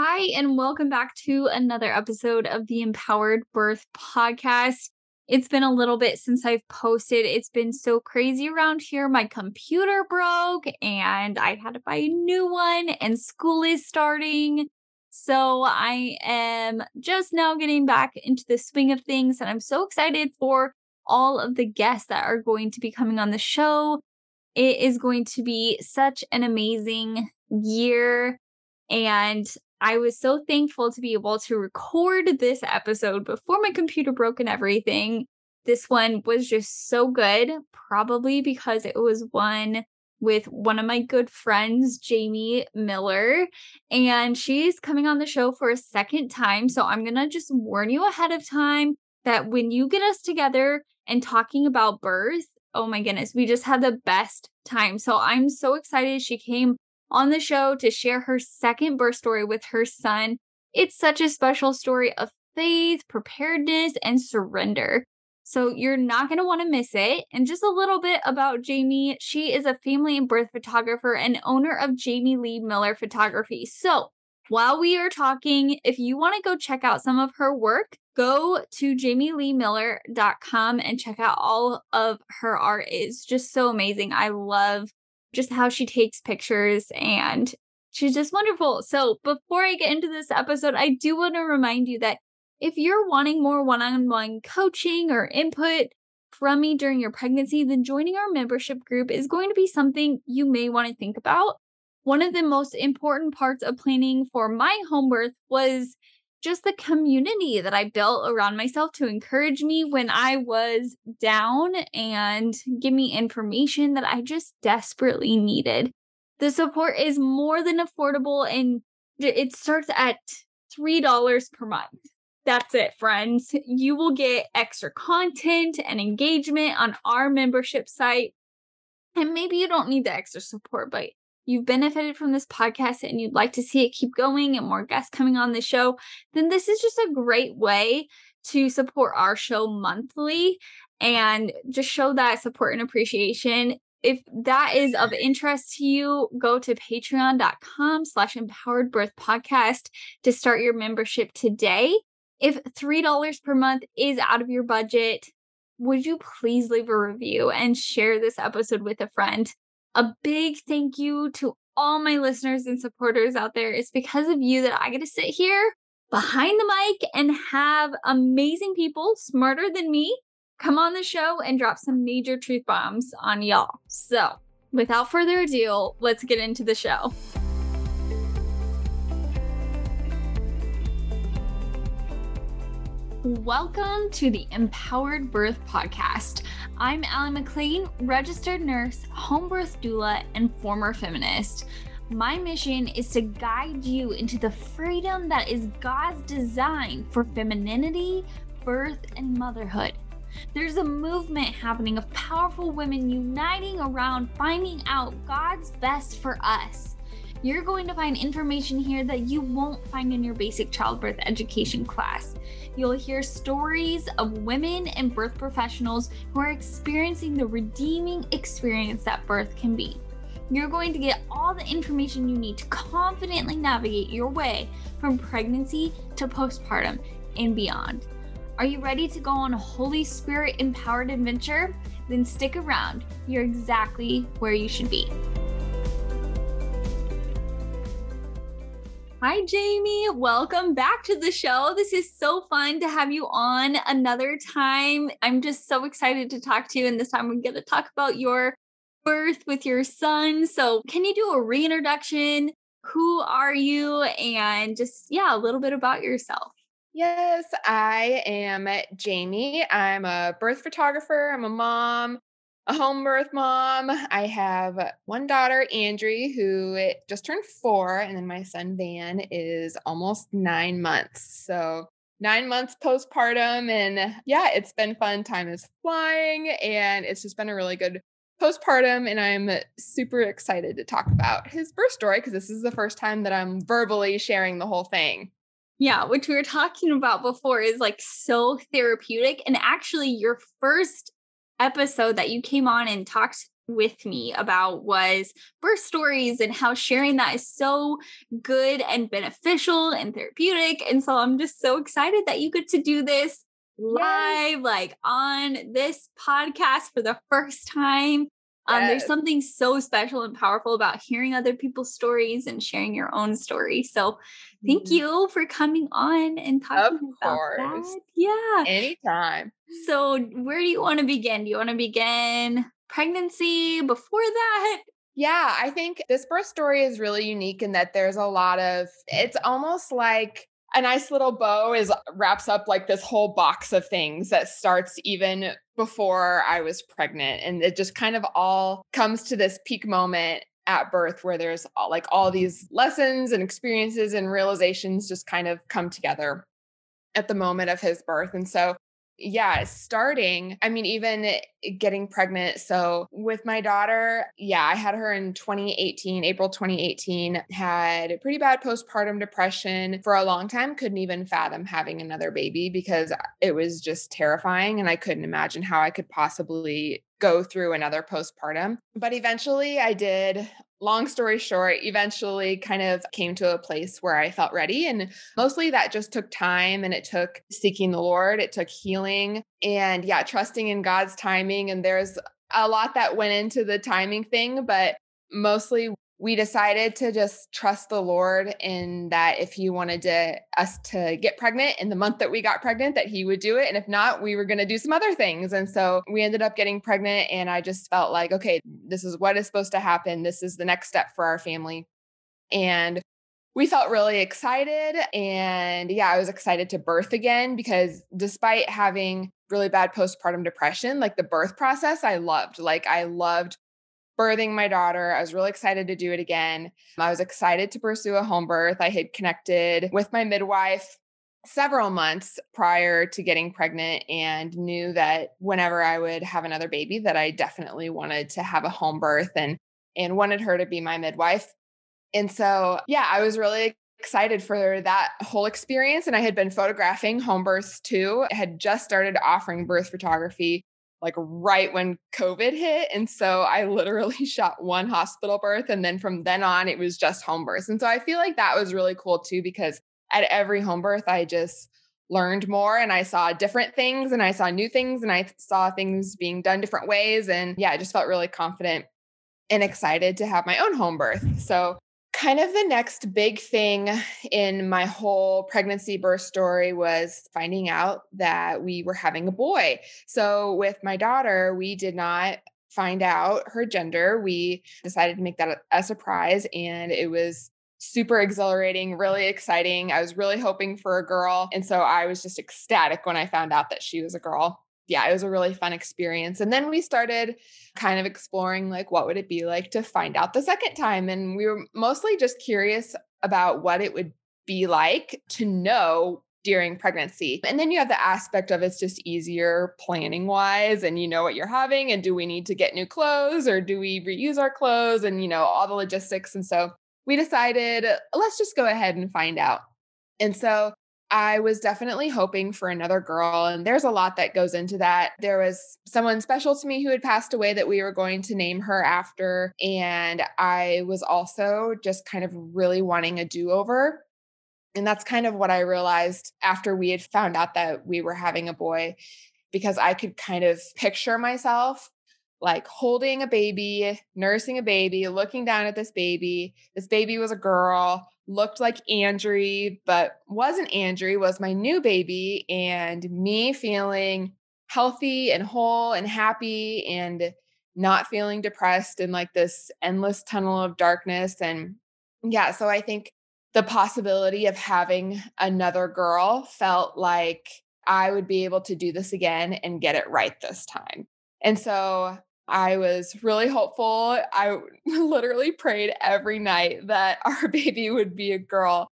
Hi, and welcome back to another episode of the Empowered Birth Podcast. It's been a little bit since I've posted. It's been so crazy around here. My computer broke and I had to buy a new one, and school is starting. So I am just now getting back into the swing of things, and I'm so excited for all of the guests that are going to be coming on the show. It is going to be such an amazing year. And I was so thankful to be able to record this episode before my computer broke and everything. This one was just so good, probably because it was one with one of my good friends, Jamie Miller, and she's coming on the show for a second time. So I'm going to just warn you ahead of time that when you get us together and talking about birth, oh my goodness, we just had the best time. So I'm so excited she came on the show to share her second birth story with her son. It's such a special story of faith, preparedness, and surrender. So you're not going to want to miss it. And just a little bit about Jamie. She is a family and birth photographer and owner of Jamie Leigh Miller Photography. So while we are talking, if you want to go check out some of her work, go to jamieleighmiller.com and check out all of her art. It's just so amazing. I love just how she takes pictures and she's just wonderful. So, before I get into this episode, I do want to remind you that if you're wanting more one on one coaching or input from me during your pregnancy, then joining our membership group is going to be something you may want to think about. One of the most important parts of planning for my home birth was just the community that I built around myself to encourage me when I was down and give me information that I just desperately needed. The support is more than affordable and it starts at $3 per month. That's it, friends. You will get extra content and engagement on our membership site. And maybe you don't need the extra support, but you've benefited from this podcast and you'd like to see it keep going and more guests coming on the show, then this is just a great way to support our show monthly and just show that support and appreciation. If that is of interest to you, go to patreon.com slash empowered birth podcast to start your membership today. If $3 per month is out of your budget, would you please leave a review and share this episode with a friend? A big thank you to all my listeners and supporters out there. It's because of you that I get to sit here behind the mic and have amazing people smarter than me come on the show and drop some major truth bombs on y'all. So, without further ado, let's get into the show. Welcome to the Empowered Birth Podcast. I'm Aly McLean, registered nurse, home birth doula, and former feminist. My mission is to guide you into the freedom that is God's design for femininity, birth, and motherhood. There's a movement happening of powerful women uniting around finding out God's best for us. You're going to find information here that you won't find in your basic childbirth education class. You'll hear stories of women and birth professionals who are experiencing the redeeming experience that birth can be. You're going to get all the information you need to confidently navigate your way from pregnancy to postpartum and beyond. Are you ready to go on a Holy Spirit empowered adventure? Then stick around. You're exactly where you should be. Hi, Jamie. Welcome back to the show. This is so fun to have you on another time. I'm just so excited to talk to you. And this time we're going to talk about your birth with your son. So, can you do a reintroduction? Who are you? And just, yeah, a little bit about yourself. Yes, I am Jamie. I'm a birth photographer, I'm a mom, a home birth mom. I have one daughter, Andrea, who just turned four, and then my son Van is almost nine months. So nine months postpartum, and yeah, it's been fun. Time is flying, and it's just been a really good postpartum. And I'm super excited to talk about his birth story because this is the first time that I'm verbally sharing the whole thing. Yeah, which we were talking about before is like so therapeutic. And actually, your first episode that you came on and talked with me about was birth stories and how sharing that is so good and beneficial and therapeutic. And so I'm just so excited that you get to do this live, yes. like on this podcast for the first time. Um, yes. There's something so special and powerful about hearing other people's stories and sharing your own story. So, thank mm-hmm. you for coming on and talking of about course. that. Yeah, anytime. So, where do you want to begin? Do you want to begin pregnancy before that? Yeah, I think this birth story is really unique in that there's a lot of. It's almost like a nice little bow is wraps up like this whole box of things that starts even before I was pregnant and it just kind of all comes to this peak moment at birth where there's all, like all these lessons and experiences and realizations just kind of come together at the moment of his birth and so yeah, starting, I mean, even eh, getting pregnant. So with my daughter, yeah, I had her in 2018, April 2018, had pretty bad postpartum depression for a long time, couldn't even fathom having another baby because uh, it was just terrifying. And I couldn't imagine how I could possibly go through another postpartum. But eventually I did long story short, eventually kind of came to a place where I felt ready. And mostly that just took time and it took seeking the Lord, it took healing and yeah, trusting in God's timing. And there's a lot that went into the timing thing, but mostly we decided to just trust the Lord in that if he wanted to us to get pregnant in the month that we got pregnant, that he would do it. And if not, we were going to do some other things. And so we ended up getting pregnant. And I just felt like, okay, this is what is supposed to happen. This is the next step for our family. And we felt really excited. And yeah, I was excited to birth again because despite having really bad postpartum depression, like the birth process, I loved. Like, I loved birthing my daughter. I was really excited to do it again. I was excited to pursue a home birth. I had connected with my midwife several months prior to getting pregnant and knew that whenever I would have another baby that I definitely wanted to have a home birth and and wanted her to be my midwife. And so, yeah, I was really excited for that whole experience and I had been photographing home births too. I had just started offering birth photography like right when COVID hit. And so I literally shot one hospital birth. And then from then on, it was just home births. And so I feel like that was really cool too, because at every home birth, I just learned more and I saw different things and I saw new things and I saw things being done different ways. And yeah, I just felt really confident and excited to have my own home birth. So kind of the next big thing in my whole pregnancy birth story was finding out that we were having a boy. So, with my daughter, we did not find out her gender. We decided to make that a, surprise, and it was super exhilarating, really exciting. I was really hoping for a girl. And so I was just ecstatic when I found out that she was a girl yeah, it was a really fun experience. And then we started kind of exploring like what would it be like to find out the second time and we were mostly just curious about what it would be like to know during pregnancy. And then you have the aspect of it's just easier planning wise and you know what you're having and do we need to get new clothes or do we reuse our clothes and you know all the logistics and so we decided let's just go ahead and find out. And so I was definitely hoping for another girl. And there's a lot that goes into that. There was someone special to me who had passed away that we were going to name her after. And I was also just kind of really wanting a do over. And that's kind of what I realized after we had found out that we were having a boy, because I could kind of picture myself like holding a baby, nursing a baby, looking down at this baby. This baby was a girl looked like Andrew, but wasn't Andrew, was my new baby, and me feeling healthy and whole and happy and not feeling depressed in like this endless tunnel of darkness. And yeah, so I think the possibility of having another girl felt like I would be able to do this again and get it right this time. And so I was really hopeful. I literally prayed every night that our baby would be a girl.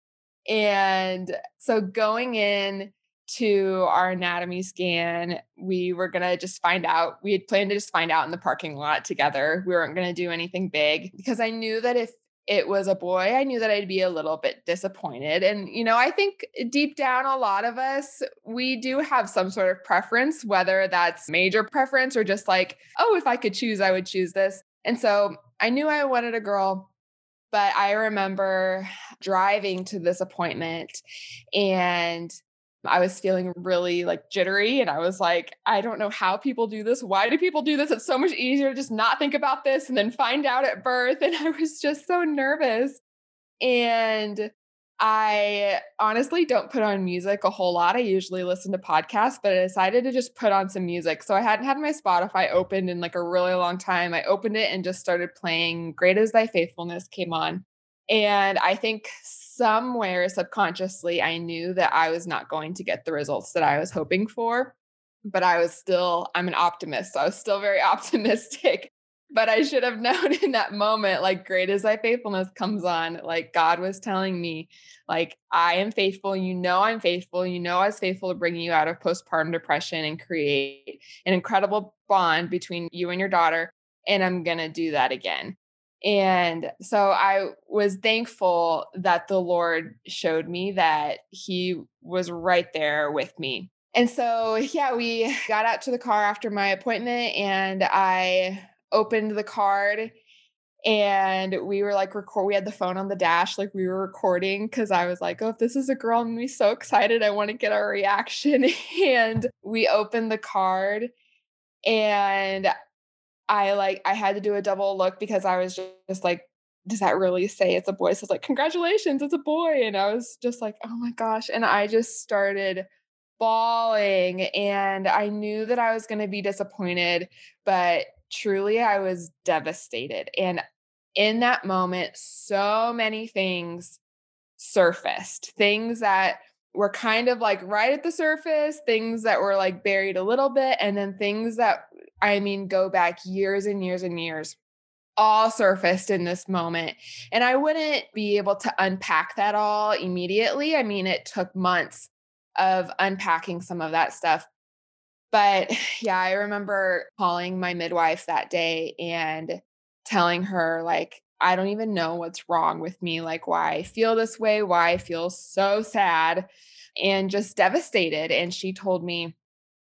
And so going in to our anatomy scan, we were going to just find out. We had planned to just find out in the parking lot together. We weren't going to do anything big because I knew that if it was a boy, I knew that I'd be a little bit disappointed. And, you know, I think eh, deep down, a lot of us, we do have some sort of preference, whether that's major preference or just like, oh, if I could choose, I would choose this. And so I knew I wanted a girl, but I remember driving to this appointment and I was feeling really like jittery and I was like, I don't know how people do this. Why do people do this? It's so much easier to just not think about this and then find out at birth. And I was just so nervous. And I honestly don't put on music a whole lot. I usually listen to podcasts, but I decided to just put on some music. So I hadn't had my Spotify opened in like a really long time. I opened it and just started playing Great is Thy Faithfulness came on. And I think somewhere subconsciously, I knew that I was not going to get the results that I was hoping for. But I was still, I'm an optimist. So I was still very optimistic but I should have known in that moment, like, great as thy faithfulness comes on. Like, God was telling me, like, I am faithful. You know, I'm faithful. You know, I was faithful to bring you out of postpartum depression and create an incredible bond between you and your daughter. And I'm going to do that again. And so I was thankful that the Lord showed me that He was right there with me. And so, yeah, we got out to the car after my appointment and I opened the card and we were like record we had the phone on the dash like we were recording because i was like oh if this is a girl i'm gonna be so excited i want to get our reaction and we opened the card and i like i had to do a double look because i was just, like does that really say it's a boy? So it's like congratulations it's a boy. And i was just like oh my gosh. And i just started bawling and i knew that i was going to be disappointed but truly I was devastated. And in that moment, so many things surfaced, things that were kind of like right at the surface, things that were like buried a little bit, and then things that I mean go back years and years and years all surfaced in this moment. And I wouldn't be able to unpack that all immediately. I mean, it took months of unpacking some of that stuff. But yeah, I remember calling my midwife that day and telling her, like, I don't even know what's wrong with me, like, why I feel this way, why I feel so sad and just devastated. And she told me,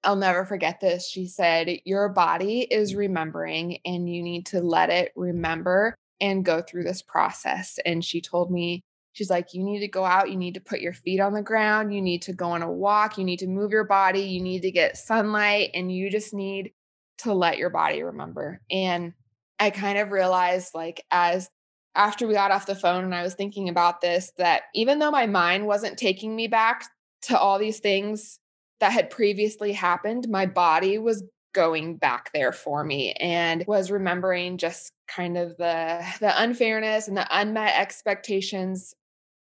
I'll never forget this. She said, Your body is mm. remembering, and you need to let it remember and go through this process. And she told me, She's like, you need to go out, you need to put your feet on the ground, you need to go on a walk, you need to move your body, you need to get sunlight, and you just need to let your body remember. And I kind of realized, like, as after we got off the phone and I was thinking about this, that even though my mind wasn't taking me back to all these things that had previously happened, my body was going back there for me and was remembering just kind of the the unfairness and the unmet expectations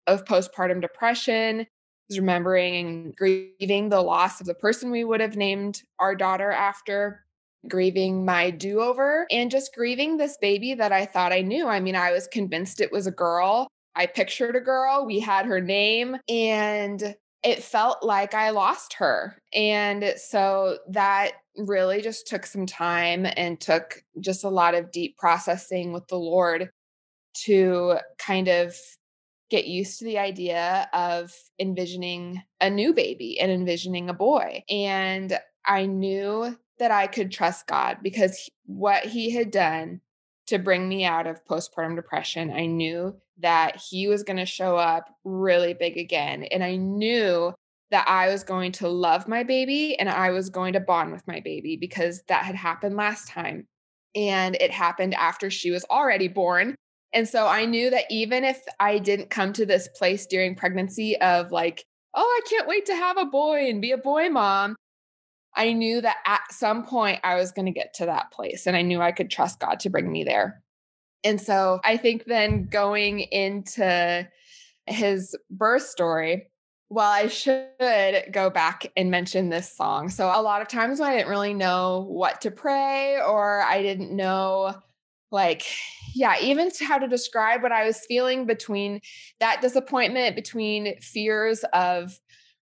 of postpartum depression, was remembering and grieving the loss of the person we would have named our daughter after, grieving my do over, and just grieving this baby that I thought I knew. I mean, I was convinced it was a girl. I pictured a girl, we had her name, and it felt like I lost her. And so that really just took some time and took just a lot of deep processing with the Lord to kind of get used to the idea of envisioning a new baby and envisioning a boy. And I knew that I could trust God because what he had done to bring me out of postpartum depression, I knew that he was going to show up really big again. And I knew that I was going to love my baby and I was going to bond with my baby because that had happened last time. And it happened after she was already born. And so I knew that even if I didn't come to this place during pregnancy of like, oh, I can't wait to have a boy and be a boy mom, I knew that at some point I was going to get to that place and I knew I could trust God to bring me there. And so I think then going into his birth story, well, I should go back and mention this song. So a lot of times when I didn't really know what to pray or I didn't know like yeah even how to describe what i was feeling between that disappointment between fears of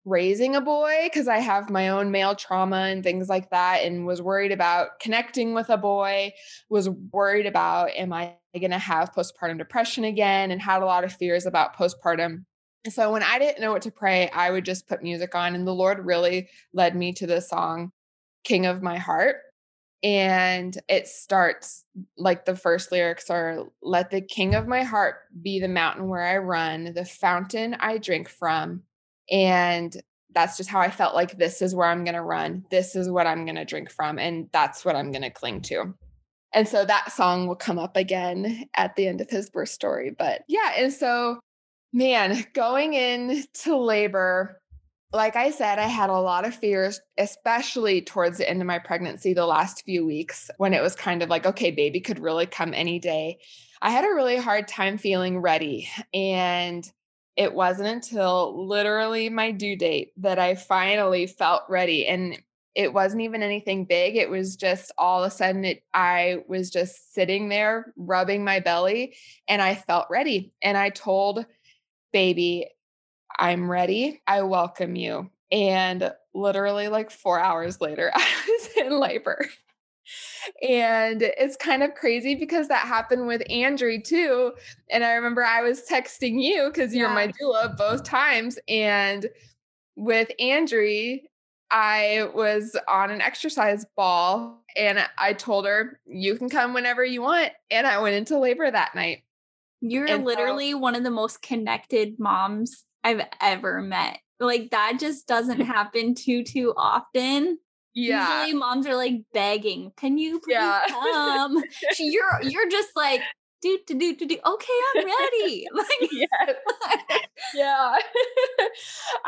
raising a boy because i have my own male trauma and things like that and was worried about connecting with a boy was worried about am i going to have postpartum depression again and had a lot of fears about postpartum so when i didn't know what to pray i would just put music on and the lord really led me to the song king of my heart And it starts like the first lyrics are Let the king of my heart be the mountain where I run, the fountain I drink from. And that's just how I felt like this is where I'm going to run. This is what I'm going to drink from. And that's what I'm going to cling to. And so that song will come up again at the end of his birth story. But yeah. And so, man, going into labor, like I said, I had a lot of fears, especially towards the end of my pregnancy, the last few weeks when it was kind of like, okay, baby could really come any day. I had a really hard time feeling ready. And it wasn't until literally my due date that I finally felt ready. And it wasn't even anything big. It was just all of a sudden it, I was just sitting there rubbing my belly and I felt ready. And I told baby, I'm ready. I welcome you. And literally, like four hours later, I was in labor. And it's kind of crazy because that happened with Andrew too. And I remember I was texting you because you're my doula both times. And with Andrew, I was on an exercise ball and I told her, You can come whenever you want. And I went into labor that night. You're and literally so, one of the most connected moms I've ever met. Like that just doesn't happen too too often. Yeah. Usually moms are like begging, "Can you please yeah. come?" you're you're just like do to do to do. Okay, I'm ready. like yeah. yeah.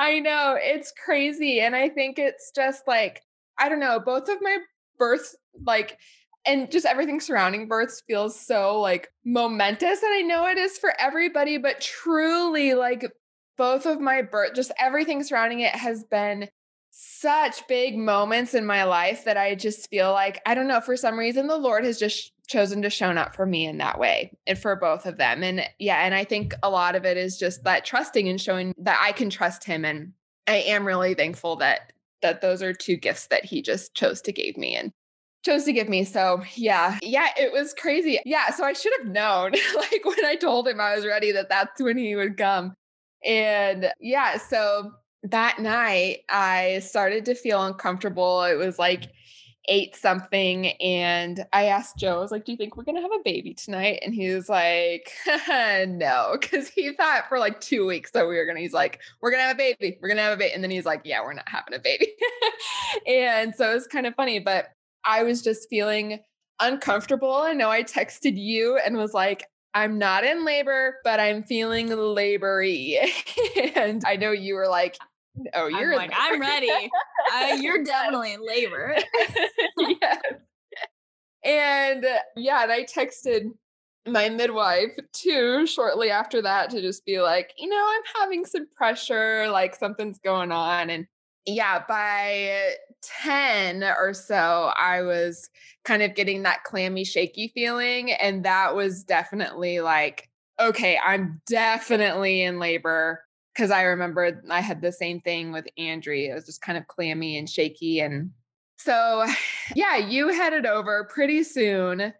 I know. It's crazy and I think it's just like I don't know, both of my births like and just everything surrounding births feels so like momentous and I know it is for everybody but truly like both of my birth, just everything surrounding it has been such big moments in my life that I just feel like, I don't know, for some reason, the Lord has just chosen to show up for me in that way and for both of them. And yeah, and I think a lot of it is just that trusting and showing that I can trust him. And I am really thankful that that those are two gifts that he just chose to give me and chose to give me. So yeah, yeah, it was crazy. Yeah. So I should have known, like when I told him I was ready, that that's when he would come. And yeah, so that night I started to feel uncomfortable. It was like eight something. And I asked Joe, I was like, Do you think we're going to have a baby tonight? And he was like, No, because he thought for like two weeks that we were going to, he's like, We're going to have a baby. We're going to have a baby. And then he's like, Yeah, we're not having a baby. and so it was kind of funny, but I was just feeling uncomfortable. I know I texted you and was like, I'm not in labor, but I'm feeling labory. and I know you were like, Oh, you're I'm like, I'm ready. uh, you're definitely in labor. yes. And yeah, and I texted my midwife too shortly after that to just be like, you know, I'm having some pressure, like something's going on. And yeah, by 10 or so, I was kind of getting that clammy, shaky feeling. And that was definitely like, okay, I'm definitely in labor. Cause I remember I had the same thing with Andrew. It was just kind of clammy and shaky. And so, yeah, you headed over pretty soon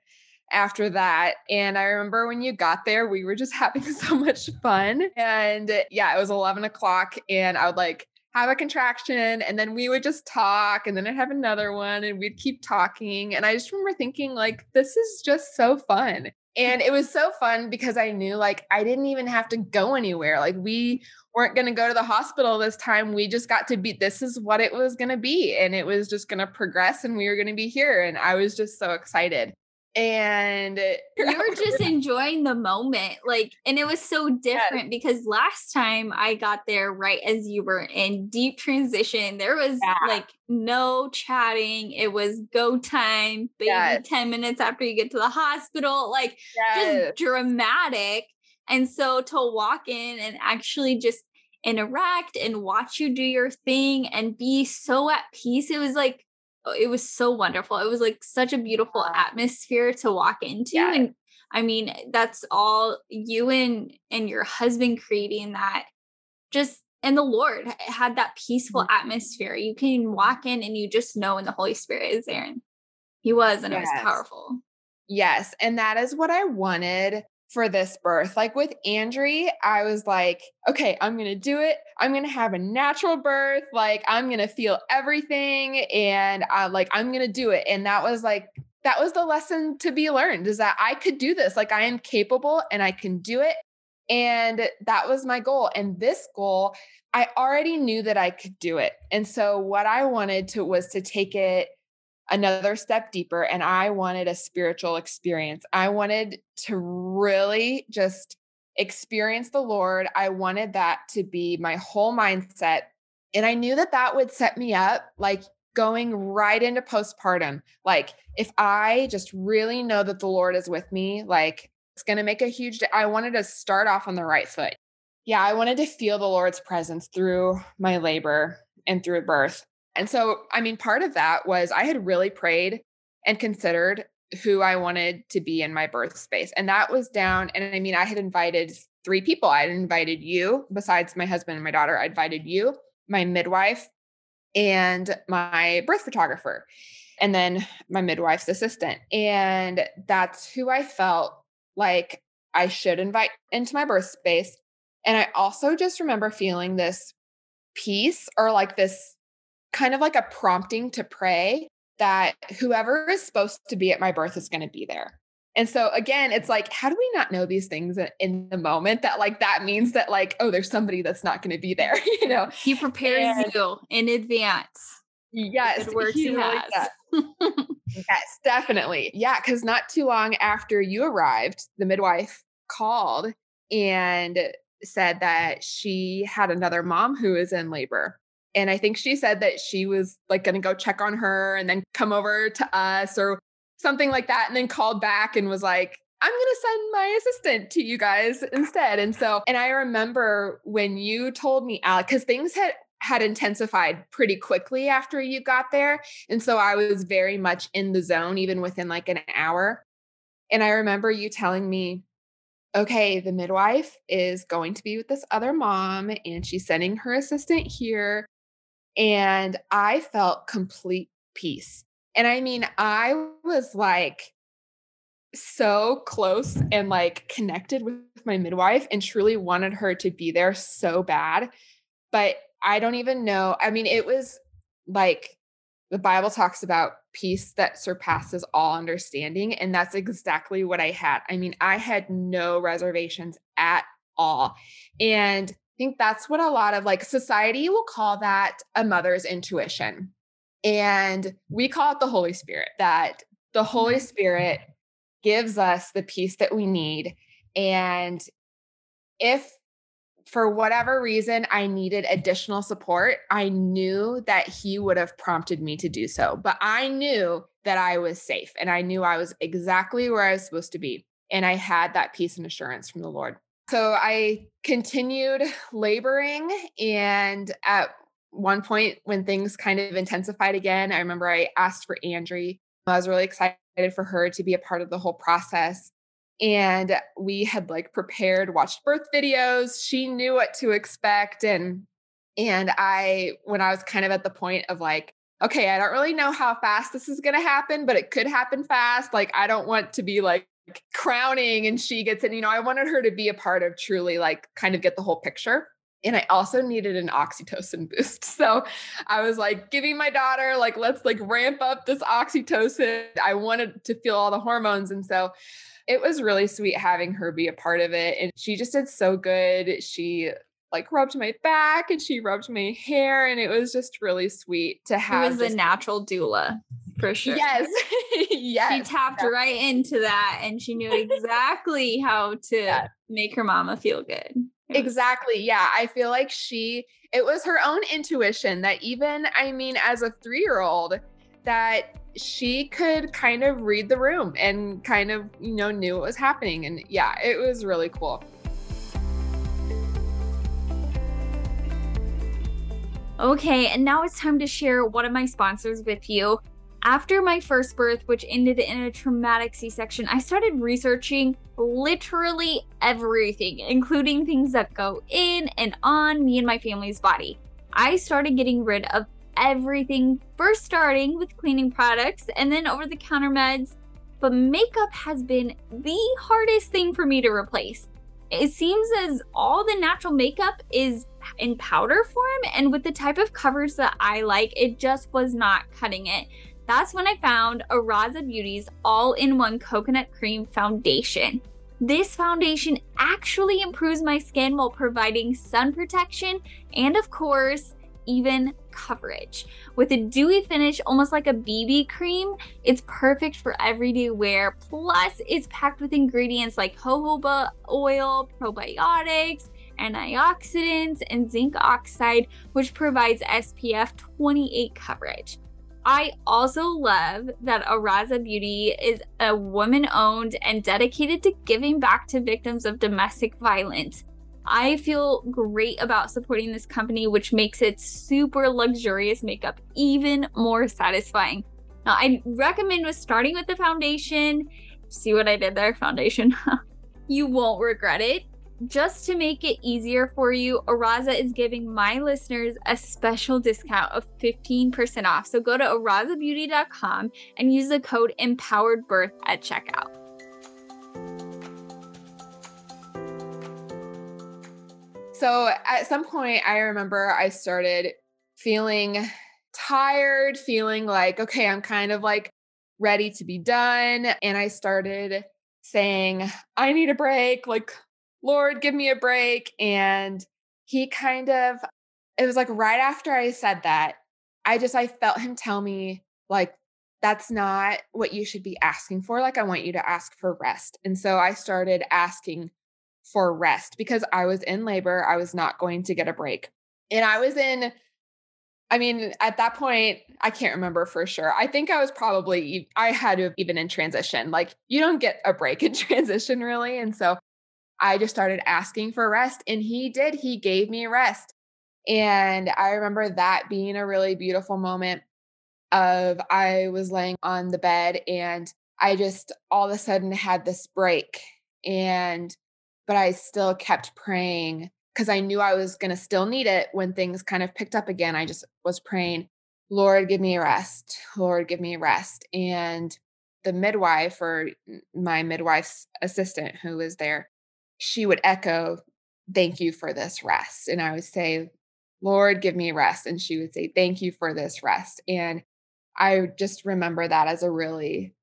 after that. And I remember when you got there, we were just having so much fun. And uh, yeah, it was 11 o'clock, and I would like have a contraction and then we would just talk and then I'd have another one and we'd keep talking. And I just remember thinking, like, this is just so fun. And it was so fun because I knew like I didn't even have to go anywhere. Like we weren't going to go to the hospital this time. We just got to be, this is what it was going to be. And it was just going to progress and we were going to be here. And I was just so excited and you were just enjoying the moment like and it was so different yes. because last time i got there right as you were in deep transition there was yeah. like no chatting it was go time baby yes. 10 minutes after you get to the hospital like yes. just dramatic and so to walk in and actually just interact and watch you do your thing and be so at peace it was like it was so wonderful. It was like such a beautiful atmosphere to walk into. Yeah. And I mean, that's all you and and your husband creating that just and the Lord had that peaceful mm-hmm. atmosphere. You can walk in and you just know when the Holy Spirit is there. And he was, and yes. it was powerful. Yes. And that is what I wanted for this birth. Like with Andry, I was like, okay, I'm going to do it. I'm going to have a natural birth. Like I'm going to feel everything and I like I'm going to do it. And that was like that was the lesson to be learned is that I could do this. Like I am capable and I can do it. And that was my goal. And this goal, I already knew that I could do it. And so what I wanted to was to take it another step deeper and I wanted a spiritual experience. I wanted to really just experience the Lord. I wanted that to be my whole mindset. And I knew that that would set me up like going right into postpartum. Like if I just really know that the Lord is with me, like it's going to make a huge I wanted to start off on the right foot. Yeah, I wanted to feel the Lord's presence through my labor and through birth. And so, I mean, part of that was I had really prayed and considered who I wanted to be in my birth space. And that was down. And I mean, I had invited three people. I had invited you, besides my husband and my daughter, I invited you, my midwife, and my birth photographer, and then my midwife's assistant. And that's who I felt like I should invite into my birth space. And I also just remember feeling this peace or like this kind of like a prompting to pray that whoever is supposed to be at my birth is going to be there. And so again, it's like, how do we not know these things in the moment that like that means that like, oh, there's somebody that's not going to be there, you know? He prepares and, you in advance. Yes, it works he really yes, definitely. Yeah, because not too long after you arrived, the midwife called and said that she had another mom who was in labor and I think she said that she was like going to go check on her and then come over to us or something like that. And then called back and was like, I'm going to send my assistant to you guys instead. And so, and I remember when you told me, Alec, because things had, had intensified pretty quickly after you got there. And so I was very much in the zone, even within like an hour. And I remember you telling me, okay, the midwife is going to be with this other mom and she's sending her assistant here. And I felt complete peace. And I mean, I was like so close and like connected with my midwife and truly wanted her to be there so bad. But I don't even know. I mean, it was like the Bible talks about peace that surpasses all understanding. And that's exactly what I had. I mean, I had no reservations at all. And think that's what a lot of like society will call that a mother's intuition. And we call it the Holy Spirit, that the Holy mm-hmm. Spirit gives us the peace that we need. And if for whatever reason I needed additional support, I knew that he would have prompted me to do so. But I knew that I was safe and I knew I was exactly where I was supposed to be. And I had that peace and assurance from the Lord. So I continued laboring. And at one point, when things kind of intensified again, I remember I asked for Andry. I was really excited for her to be a part of the whole process. And we had like prepared, watched birth videos. She knew what to expect. And and I, when I was kind of at the point of like, okay, I don't really know how fast this is going to happen, but it could happen fast. Like, I don't want to be like crowning and she gets it. You know, I wanted her to be a part of truly like kind of get the whole picture. And I also needed an oxytocin boost. So I was like giving my daughter, like, let's like ramp up this oxytocin. I wanted to feel all the hormones. And so it was really sweet having her be a part of it. And she just did so good. She like rubbed my back and she rubbed my hair and it was just really sweet to have. It was a natural doula for sure. Yes. yes. She tapped right into that and she knew exactly how to yeah. make her mama feel good. Exactly. Yeah. I feel like she, it was her own intuition that even, I mean, as a three year old, that she could kind of read the room and kind of, you know, knew what was happening. And yeah, it was really cool. Okay, and now it's time to share one of my sponsors with you. After my first birth, which ended in a traumatic C section, I started researching literally everything, including things that go in and on me and my family's body. I started getting rid of everything, first starting with cleaning products and then over the counter meds. but makeup has been the hardest thing for me to replace. It seems as all the natural makeup is in powder form, and with the type of covers that I like, it just was not cutting it. That's when I found Araza Beauty's all in one coconut cream foundation. This foundation actually improves my skin while providing sun protection and, of course, even coverage. With a dewy finish, almost like a BB cream, it's perfect for everyday wear. Plus, it's packed with ingredients like jojoba oil, probiotics, antioxidants, and zinc oxide, which provides SPF 28 coverage. I also love that Araza Beauty is a woman owned and dedicated to giving back to victims of domestic violence. I feel great about supporting this company, which makes its super luxurious makeup even more satisfying. Now, I recommend with starting with the foundation. See what I did there? Foundation. you won't regret it. Just to make it easier for you, Araza is giving my listeners a special discount of 15% off. So go to arazabeauty.com and use the code EMPOWEREDBIRTH at checkout. So at some point, I remember I started feeling tired, feeling like, okay, I'm kind of like ready to be done. And I started saying, I need a break. Like, Lord, give me a break. And he kind of, it was like right after I said that, I just, I felt him tell me, like, that's not what you should be asking for. Like, I want you to ask for rest. And so I started asking for rest because I was in labor. I was not going to get a break. And I was in, I mean, at that point, I can't remember for sure. I think I was probably, I had to have even in transition. Like, you don't get a break in transition really. And so I just started asking for rest and he did. He gave me rest. And I remember that being a really beautiful moment of I was laying on the bed and I just all of a sudden had this break and but I still kept praying because I knew I was going to still need it when things kind of picked up again. I just was praying, Lord, give me rest. Lord, give me rest. And the midwife or my midwife's assistant who was there, she would echo, Thank you for this rest. And I would say, Lord, give me rest. And she would say, Thank you for this rest. And I just remember that as a really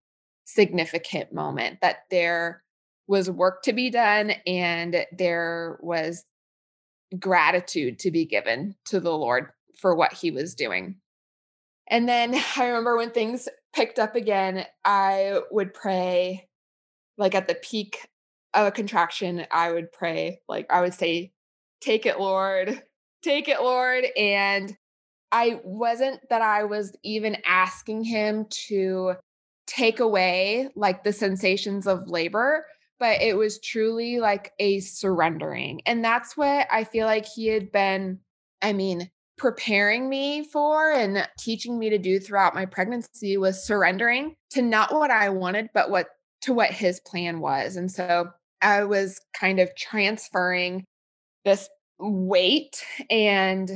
significant moment that there was work to be done and there was gratitude to be given to the Lord for what he was doing. And then I remember when things picked up again, I would pray like at the peak a contraction, I would pray, like I would say, Take it, Lord, take it, Lord. And I wasn't that I was even asking him to take away like the sensations of labor, but it was truly like a surrendering. And that's what I feel like he had been, I mean, preparing me for and teaching me to do throughout my pregnancy was surrendering to not what I wanted, but what to what his plan was. And so I was kind of transferring this weight and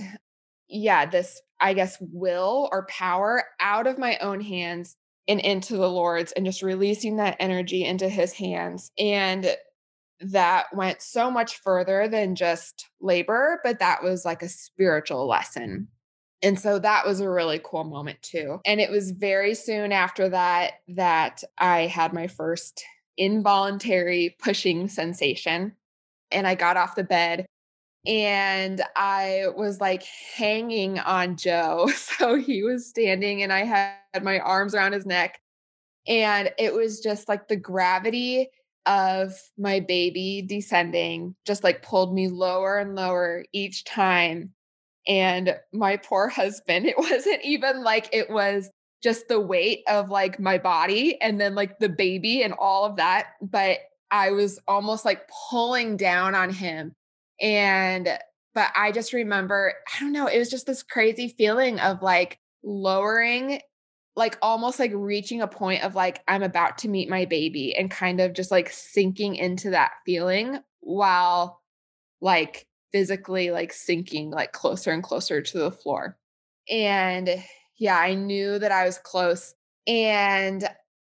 yeah, this, I guess, will or power out of my own hands and into the Lord's and just releasing that energy into his hands. And that went so much further than just labor, but that was like a spiritual lesson. And so that was a really cool moment too. And it was very soon after that that I had my first involuntary pushing sensation. And I got off the bed and I was like hanging on Joe. So he was standing and I had my arms around his neck. And it was just like the gravity of my baby descending just like pulled me lower and lower each time. And my poor husband, it wasn't even like it was just the weight of like my body and then like the baby and all of that. But I was almost like pulling down on him and, but I just remember, I don't know, it was just this crazy feeling of like lowering, like almost like reaching a point of like, I'm about to meet my baby and kind of just like sinking into that feeling while like physically like sinking like closer and closer to the floor. And yeah, I knew that I was close. And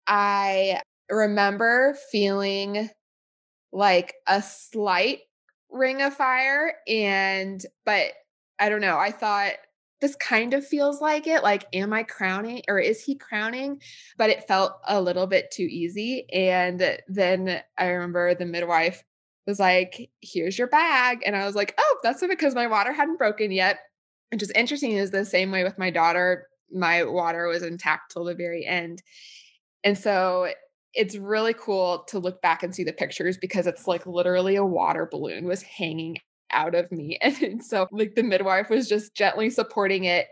I remember feeling like a slight ring of fire and but I don't know. I thought this kind of feels like it. Like, am I crowning or is he crowning? But it felt a little bit too easy. And then I remember the midwife was like, here's your bag. And I was like, oh, that's because my water hadn't broken yet. Which is interesting is the same way with my daughter. My water was intact till the very end. And so it's really cool to look back and see the pictures because it's like literally a water balloon was hanging out of me. And so, like, the midwife was just gently supporting it.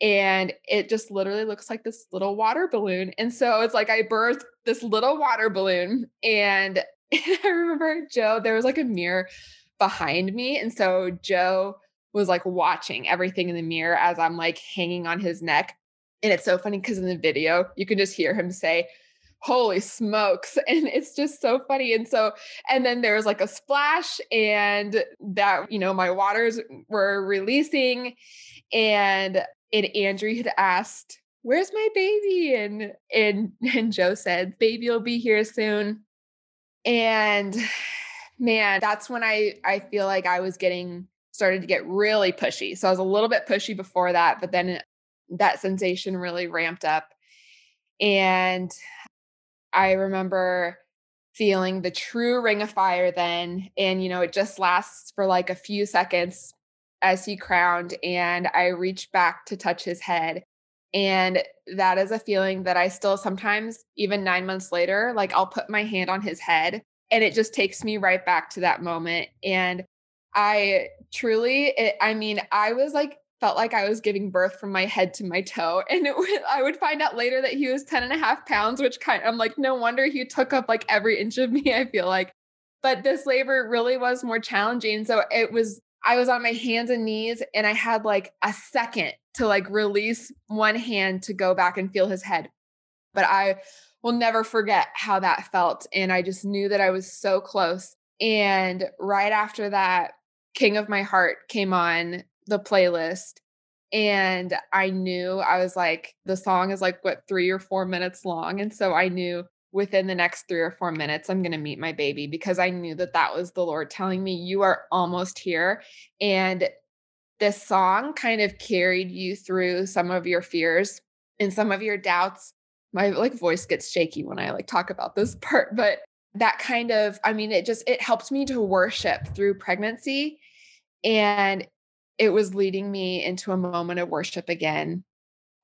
And it just literally looks like this little water balloon. And so it's like I birthed this little water balloon. And I remember Joe, there was like a mirror behind me. And so Joe was like watching everything in the mirror as I'm like hanging on his neck. And it's so funny because in the video, you can just hear him say, holy smokes and it's just so funny and so and then there was like a splash and that you know my waters were releasing and and Andrea had asked where's my baby and and and joe said baby will be here soon and man that's when i i feel like i was getting started to get really pushy so i was a little bit pushy before that but then that sensation really ramped up and I remember feeling the true ring of fire then. And, you know, it just lasts for like a few seconds as he crowned. And I reached back to touch his head. And that is a feeling that I still sometimes, even nine months later, like I'll put my hand on his head and it just takes me right back to that moment. And I truly, it, I mean, I was like felt like I was giving birth from my head to my toe. And would, I would find out later that he was 10 and a half pounds, which kind of, I'm like, no wonder he took up like every inch of me, I feel like. But this labor really was more challenging. So it was, I was on my hands and knees and I had like a second to like release one hand to go back and feel his head. But I will never forget how that felt. And I just knew that I was so close. And right after that, King of My Heart came on the playlist and I knew I was like, the song is like what three or four minutes long. And so I knew within the next three or four minutes, I'm going to meet my baby because I knew that that was the Lord telling me, you are almost here. And this song kind of carried you through some of your fears and some of your doubts. My like voice gets shaky when I like talk about this part, but that kind of, I mean, it just, it helped me to worship through pregnancy. And it was leading me into a moment of worship again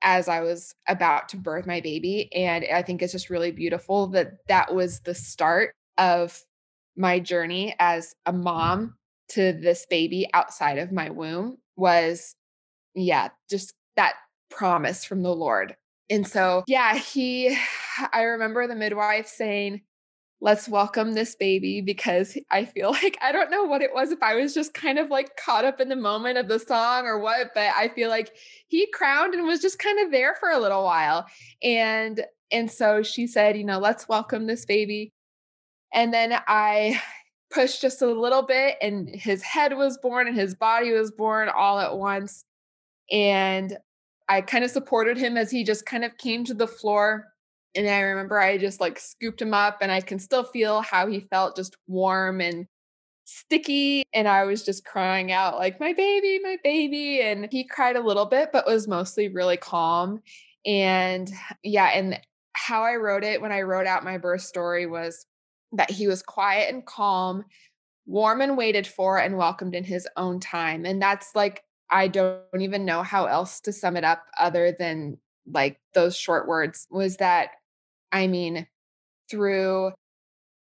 as I was about to birth my baby. And I think it's just really beautiful that that was the start of my journey as a mom to this baby outside of my womb was, yeah, just that promise from the Lord. And so, yeah, he, I remember the midwife saying, let's welcome this baby because I feel like I don't know what it was if I was just kind of like caught up in the moment of the song or what, but I feel like he crowned and was just kind of there for a little while. And and so she said, you know, let's welcome this baby. And then I pushed just a little bit and his head was born and his body was born all at once. And I kind of supported him as he just kind of came to the floor and I remember I just like scooped him up and I can still feel how he felt just warm and sticky. And I was just crying out, like, my baby, my baby. And he cried a little bit, but was mostly really calm. And yeah, and how I wrote it when I wrote out my birth story was that he was quiet and calm, warm and waited for, and welcomed in his own time. And that's like, I don't even know how else to sum it up other than like those short words was that I mean, through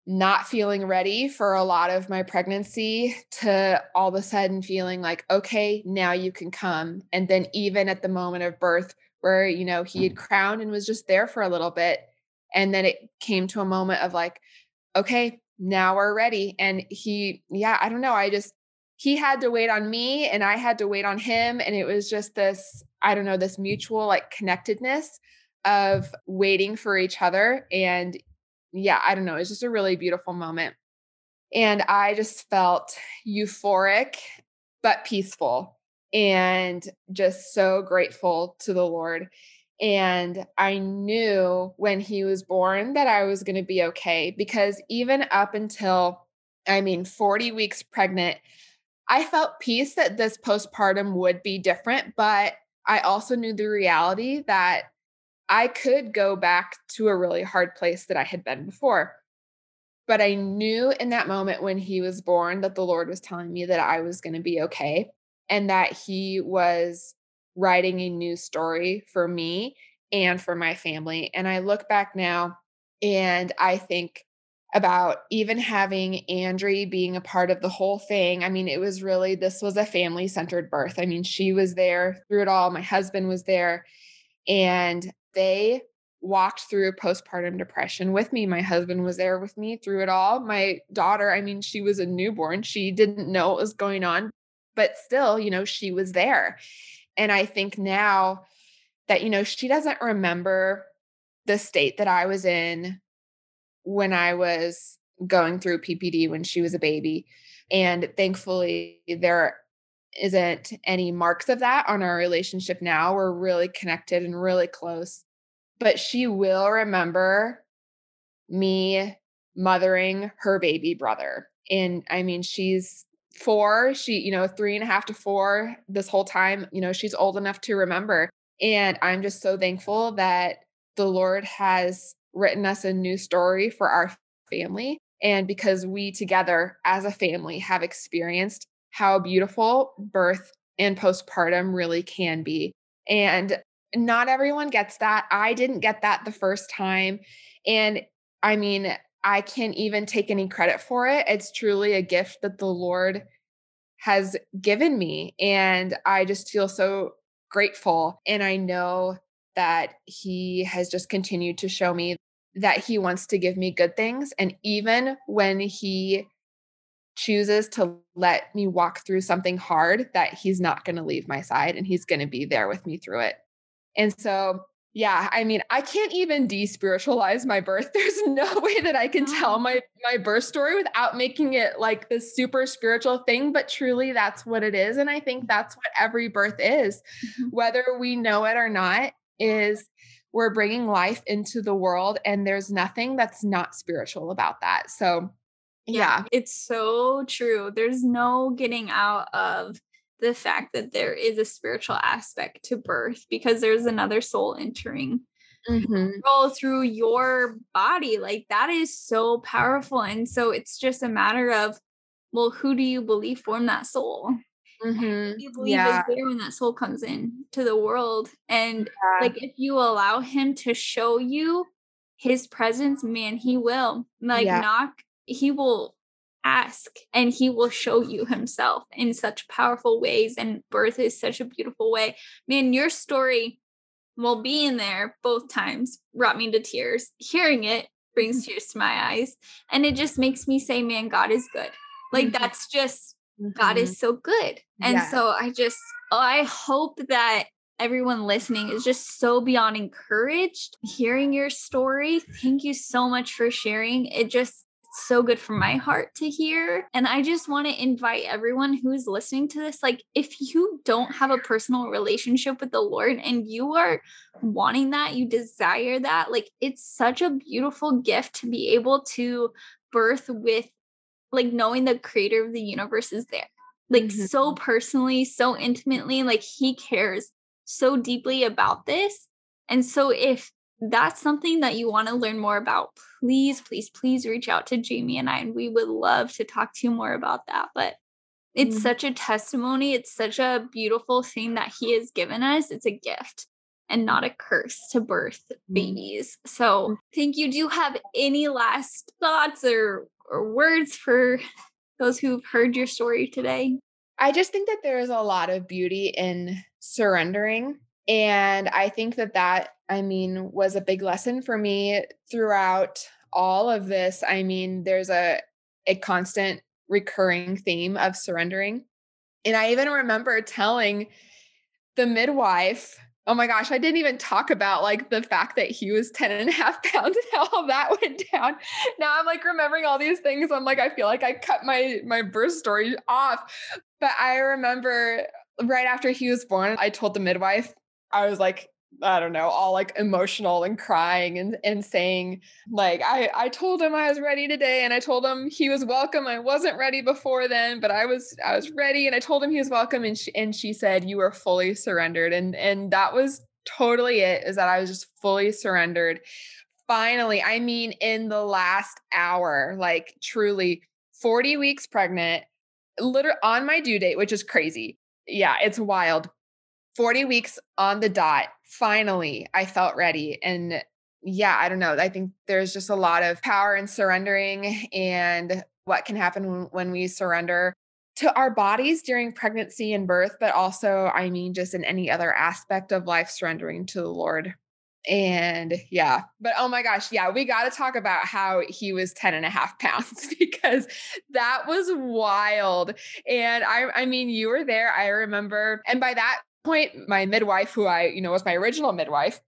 not feeling ready for a lot of my pregnancy to all of a sudden feeling like, okay, now you can come. And then even at the moment of birth, where, you know, he had mm. crowned and was just there for a little bit. And then it came to a moment of like, okay, now we're ready. And he, yeah, I don't know. I just, he had to wait on me and I had to wait on him. And it was just this, I don't know, this mutual like connectedness of waiting for each other. And yeah, I don't know, it's just a really beautiful moment. And I just felt euphoric, but peaceful and just so grateful to the Lord. And I knew when he was born that I was going to be okay because even up until, I mean, 40 weeks pregnant, I felt peace that this postpartum would be different. But I also knew the reality that I could go back to a really hard place that I had been before. But I knew in that moment when he was born that the Lord was telling me that I was going to be okay and that he was writing a new story for me and for my family. And I look back now and I think about even having Andrea being a part of the whole thing. I mean, it was really, this was a family centered birth. I mean, she was there through it all. My husband was there. And they walked through postpartum depression with me. My husband was there with me through it all. My daughter, I mean, she was a newborn. She didn't know what was going on, but still, you know, she was there. And I think now that, you know, she doesn't remember the state that I was in when I was going through PPD when she was a baby. And thankfully, there isn't any marks of that on our relationship now. We're really connected and really close. But she will remember me mothering her baby brother. And I mean, she's four, she, you know, three and a half to four this whole time, you know, she's old enough to remember. And I'm just so thankful that the Lord has written us a new story for our family. And because we together as a family have experienced how beautiful birth and postpartum really can be. And not everyone gets that. I didn't get that the first time. And I mean, I can't even take any credit for it. It's truly a gift that the Lord has given me. And I just feel so grateful. And I know that He has just continued to show me that He wants to give me good things. And even when He chooses to let me walk through something hard, that He's not going to leave my side and He's going to be there with me through it. And so yeah, I mean, I can't even despiritualize my birth. There's no way that I can tell my my birth story without making it like this super spiritual thing, but truly that's what it is and I think that's what every birth is. Mm-hmm. Whether we know it or not is we're bringing life into the world and there's nothing that's not spiritual about that. So, yeah, it's so true. There's no getting out of the fact that there is a spiritual aspect to birth because there's another soul entering mm-hmm. through your body like that is so powerful and so it's just a matter of well who do you believe formed that soul mm-hmm. you believe yeah. is there when that soul comes in to the world and yeah. like if you allow him to show you his presence man he will like yeah. knock he will ask and he will show you himself in such powerful ways and birth is such a beautiful way man your story while being there both times brought me to tears hearing it brings mm-hmm. tears to my eyes and it just makes me say man god is good like mm-hmm. that's just mm-hmm. god is so good and yeah. so i just oh, i hope that everyone listening is just so beyond encouraged hearing your story thank you so much for sharing it just so good for my heart to hear. And I just want to invite everyone who is listening to this like, if you don't have a personal relationship with the Lord and you are wanting that, you desire that, like, it's such a beautiful gift to be able to birth with, like, knowing the creator of the universe is there. Like, mm-hmm. so personally, so intimately, like, he cares so deeply about this. And so, if that's something that you want to learn more about, please, please, please reach out to Jamie and I, and we would love to talk to you more about that. But it's mm-hmm. such a testimony. It's such a beautiful thing that He has given us. It's a gift and not a curse to birth mm-hmm. babies. So thank you. Do you have any last thoughts or, or words for those who've heard your story today? I just think that there is a lot of beauty in surrendering. And I think that that I mean, was a big lesson for me throughout all of this. I mean, there's a a constant recurring theme of surrendering. And I even remember telling the midwife, oh my gosh, I didn't even talk about like the fact that he was 10 and a half pounds and how all that went down. Now I'm like remembering all these things. I'm like, I feel like I cut my my birth story off. But I remember right after he was born, I told the midwife, I was like, I don't know, all like emotional and crying and, and saying, like, I, I told him I was ready today and I told him he was welcome. I wasn't ready before then, but I was, I was ready and I told him he was welcome. And she, and she said, you were fully surrendered. And, and that was totally it is that I was just fully surrendered. Finally, I mean, in the last hour, like truly 40 weeks pregnant, literally on my due date, which is crazy. Yeah, it's wild. 40 weeks on the dot. Finally, I felt ready. And yeah, I don't know. I think there's just a lot of power in surrendering and what can happen when, we surrender to our bodies during pregnancy and birth, but also, I mean, just in any other aspect of life, surrendering to the Lord. And yeah, but oh my gosh, yeah, we got to talk about how he was 10 and a half pounds because that was wild. And I, I mean, you were there. I remember, and by that point, my midwife, who I, you know, was my original midwife,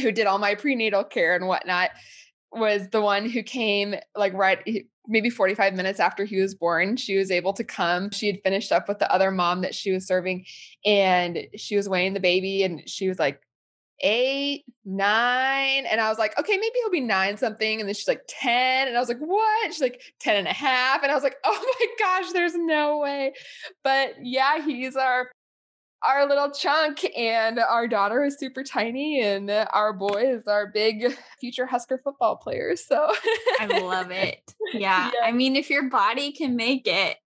who did all my prenatal care and whatnot, was the one who came like right maybe 45 minutes after he was born she was able to come. She had finished up with the other mom that she was serving and she was weighing the baby and she was like eight nine and i was like okay maybe he'll be nine something and then she's like 10 and i was like what? She's like 10 and a half and i was like oh my gosh there's no way. But yeah he's our our little chunk and our daughter is super tiny and our boy is our big future husker football player so i love it yeah. yeah. i mean if your body can make it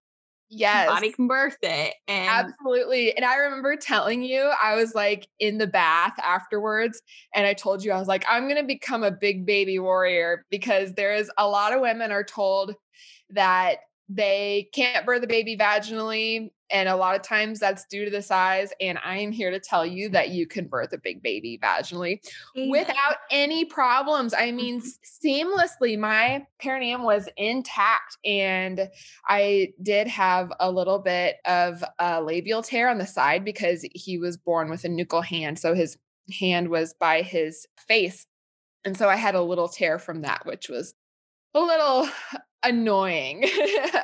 yes body can birth it and absolutely and i remember telling you i was like in the bath afterwards and i told you i was like i'm gonna become a big baby warrior because there is a lot of women are told that they can't birth the baby vaginally and a lot of times that's due to the size. And I am here to tell you that you can birth a big baby vaginally yeah. without any problems. I mean, mm-hmm. seamlessly, my perineum was intact. And I did have a little bit of a labial tear on the side because he was born with a nuchal hand. So his hand was by his face. And so I had a little tear from that, which was a little annoying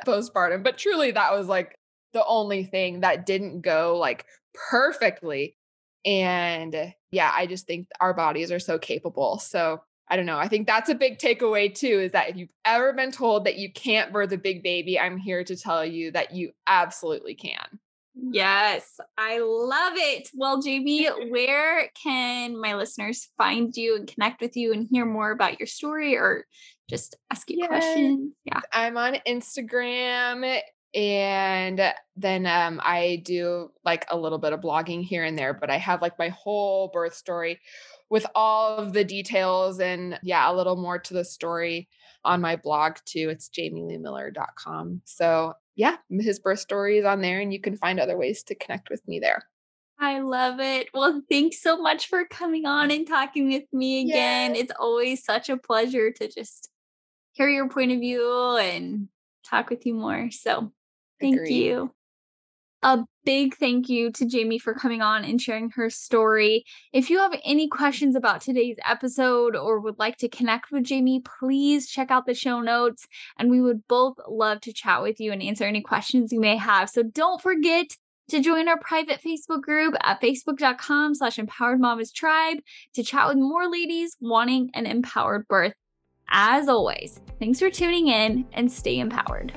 postpartum. But truly, that was like the only thing that didn't go like perfectly. And yeah, I just think our bodies are so capable. So I don't know. I think that's a big takeaway too is that if you've ever been told that you can't birth a big baby, I'm here to tell you that you absolutely can. Yes, I love it. Well, Jamie, where can my listeners find you and connect with you and hear more about your story or just ask you questions? Yeah. I'm on Instagram and then um, I do like a little bit of blogging here and there, but I have like my whole birth story with all of the details and yeah, a little more to the story on my blog too. It's jamieleighmiller.com. So yeah, his birth story is on there and you can find other ways to connect with me there. I love it. Well, thanks so much for coming on and talking with me again. Yes. It's always such a pleasure to just hear your point of view and talk with you more. So Thank Agreed. you. A big thank you to Jamie for coming on and sharing her story. If you have any questions about today's episode or would like to connect with Jamie, please check out the show notes and we would both love to chat with you and answer any questions you may have. So don't forget to join our private Facebook group at facebook.com slash empowered mamas tribe to chat with more ladies wanting an empowered birth. As always, thanks for tuning in and stay empowered.